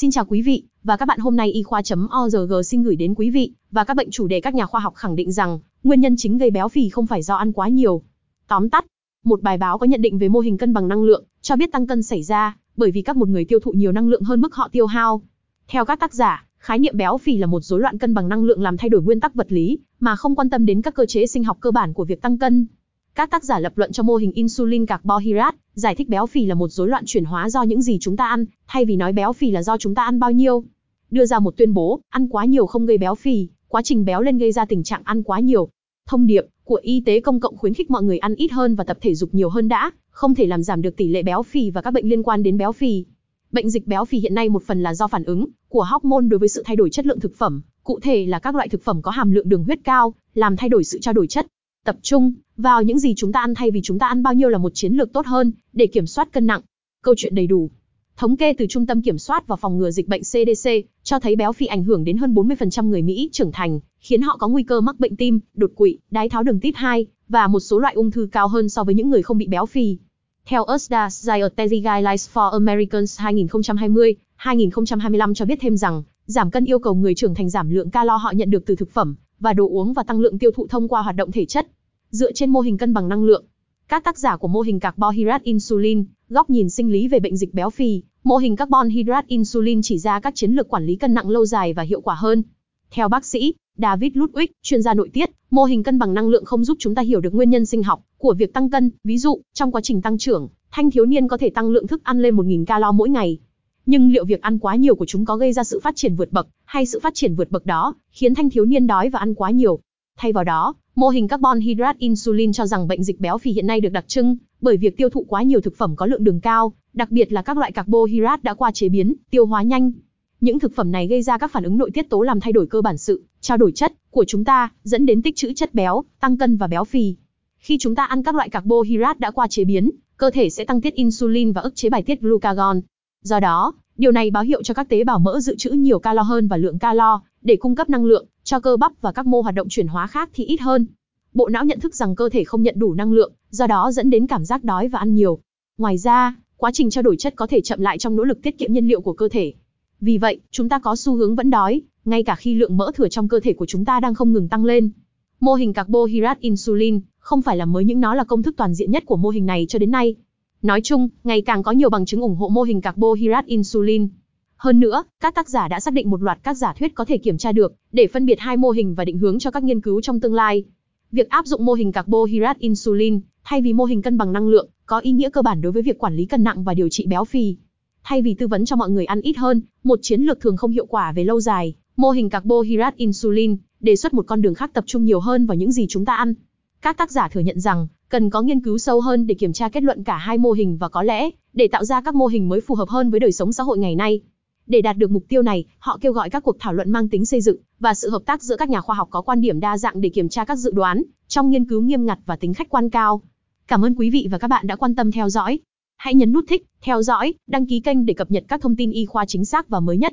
Xin chào quý vị và các bạn hôm nay y khoa.org xin gửi đến quý vị và các bệnh chủ đề các nhà khoa học khẳng định rằng nguyên nhân chính gây béo phì không phải do ăn quá nhiều. Tóm tắt, một bài báo có nhận định về mô hình cân bằng năng lượng cho biết tăng cân xảy ra bởi vì các một người tiêu thụ nhiều năng lượng hơn mức họ tiêu hao. Theo các tác giả, khái niệm béo phì là một rối loạn cân bằng năng lượng làm thay đổi nguyên tắc vật lý mà không quan tâm đến các cơ chế sinh học cơ bản của việc tăng cân. Các tác giả lập luận cho mô hình insulin carbohydrate, giải thích béo phì là một rối loạn chuyển hóa do những gì chúng ta ăn, thay vì nói béo phì là do chúng ta ăn bao nhiêu. Đưa ra một tuyên bố, ăn quá nhiều không gây béo phì, quá trình béo lên gây ra tình trạng ăn quá nhiều. Thông điệp của Y tế công cộng khuyến khích mọi người ăn ít hơn và tập thể dục nhiều hơn đã, không thể làm giảm được tỷ lệ béo phì và các bệnh liên quan đến béo phì. Bệnh dịch béo phì hiện nay một phần là do phản ứng của hormone đối với sự thay đổi chất lượng thực phẩm, cụ thể là các loại thực phẩm có hàm lượng đường huyết cao, làm thay đổi sự trao đổi chất. Tập trung vào những gì chúng ta ăn thay vì chúng ta ăn bao nhiêu là một chiến lược tốt hơn để kiểm soát cân nặng. Câu chuyện đầy đủ. Thống kê từ Trung tâm Kiểm soát và Phòng ngừa Dịch bệnh CDC cho thấy béo phì ảnh hưởng đến hơn 40% người Mỹ trưởng thành, khiến họ có nguy cơ mắc bệnh tim, đột quỵ, đái tháo đường type 2 và một số loại ung thư cao hơn so với những người không bị béo phì. Theo USDA Dietary Guidelines for Americans 2020-2025 cho biết thêm rằng, giảm cân yêu cầu người trưởng thành giảm lượng calo họ nhận được từ thực phẩm và đồ uống và tăng lượng tiêu thụ thông qua hoạt động thể chất. Dựa trên mô hình cân bằng năng lượng, các tác giả của mô hình carbohydrate insulin, góc nhìn sinh lý về bệnh dịch béo phì, mô hình carbon hydrate insulin chỉ ra các chiến lược quản lý cân nặng lâu dài và hiệu quả hơn. Theo bác sĩ David Ludwig, chuyên gia nội tiết, mô hình cân bằng năng lượng không giúp chúng ta hiểu được nguyên nhân sinh học của việc tăng cân. Ví dụ, trong quá trình tăng trưởng, thanh thiếu niên có thể tăng lượng thức ăn lên 1.000 calo mỗi ngày. Nhưng liệu việc ăn quá nhiều của chúng có gây ra sự phát triển vượt bậc, hay sự phát triển vượt bậc đó khiến thanh thiếu niên đói và ăn quá nhiều? Thay vào đó, mô hình carbon hydrate insulin cho rằng bệnh dịch béo phì hiện nay được đặc trưng bởi việc tiêu thụ quá nhiều thực phẩm có lượng đường cao, đặc biệt là các loại carbohydrate đã qua chế biến, tiêu hóa nhanh. Những thực phẩm này gây ra các phản ứng nội tiết tố làm thay đổi cơ bản sự trao đổi chất của chúng ta, dẫn đến tích trữ chất béo, tăng cân và béo phì. Khi chúng ta ăn các loại carbohydrate đã qua chế biến, cơ thể sẽ tăng tiết insulin và ức chế bài tiết glucagon. Do đó, điều này báo hiệu cho các tế bào mỡ dự trữ nhiều calo hơn và lượng calo để cung cấp năng lượng cho cơ bắp và các mô hoạt động chuyển hóa khác thì ít hơn. Bộ não nhận thức rằng cơ thể không nhận đủ năng lượng, do đó dẫn đến cảm giác đói và ăn nhiều. Ngoài ra, quá trình trao đổi chất có thể chậm lại trong nỗ lực tiết kiệm nhiên liệu của cơ thể. Vì vậy, chúng ta có xu hướng vẫn đói, ngay cả khi lượng mỡ thừa trong cơ thể của chúng ta đang không ngừng tăng lên. Mô hình carbohydrate insulin không phải là mới những nó là công thức toàn diện nhất của mô hình này cho đến nay. Nói chung, ngày càng có nhiều bằng chứng ủng hộ mô hình carbohydrate insulin. Hơn nữa, các tác giả đã xác định một loạt các giả thuyết có thể kiểm tra được để phân biệt hai mô hình và định hướng cho các nghiên cứu trong tương lai. Việc áp dụng mô hình carbohydrate insulin thay vì mô hình cân bằng năng lượng có ý nghĩa cơ bản đối với việc quản lý cân nặng và điều trị béo phì. Thay vì tư vấn cho mọi người ăn ít hơn, một chiến lược thường không hiệu quả về lâu dài, mô hình carbohydrate insulin đề xuất một con đường khác tập trung nhiều hơn vào những gì chúng ta ăn. Các tác giả thừa nhận rằng, cần có nghiên cứu sâu hơn để kiểm tra kết luận cả hai mô hình và có lẽ, để tạo ra các mô hình mới phù hợp hơn với đời sống xã hội ngày nay. Để đạt được mục tiêu này, họ kêu gọi các cuộc thảo luận mang tính xây dựng và sự hợp tác giữa các nhà khoa học có quan điểm đa dạng để kiểm tra các dự đoán trong nghiên cứu nghiêm ngặt và tính khách quan cao. Cảm ơn quý vị và các bạn đã quan tâm theo dõi. Hãy nhấn nút thích, theo dõi, đăng ký kênh để cập nhật các thông tin y khoa chính xác và mới nhất.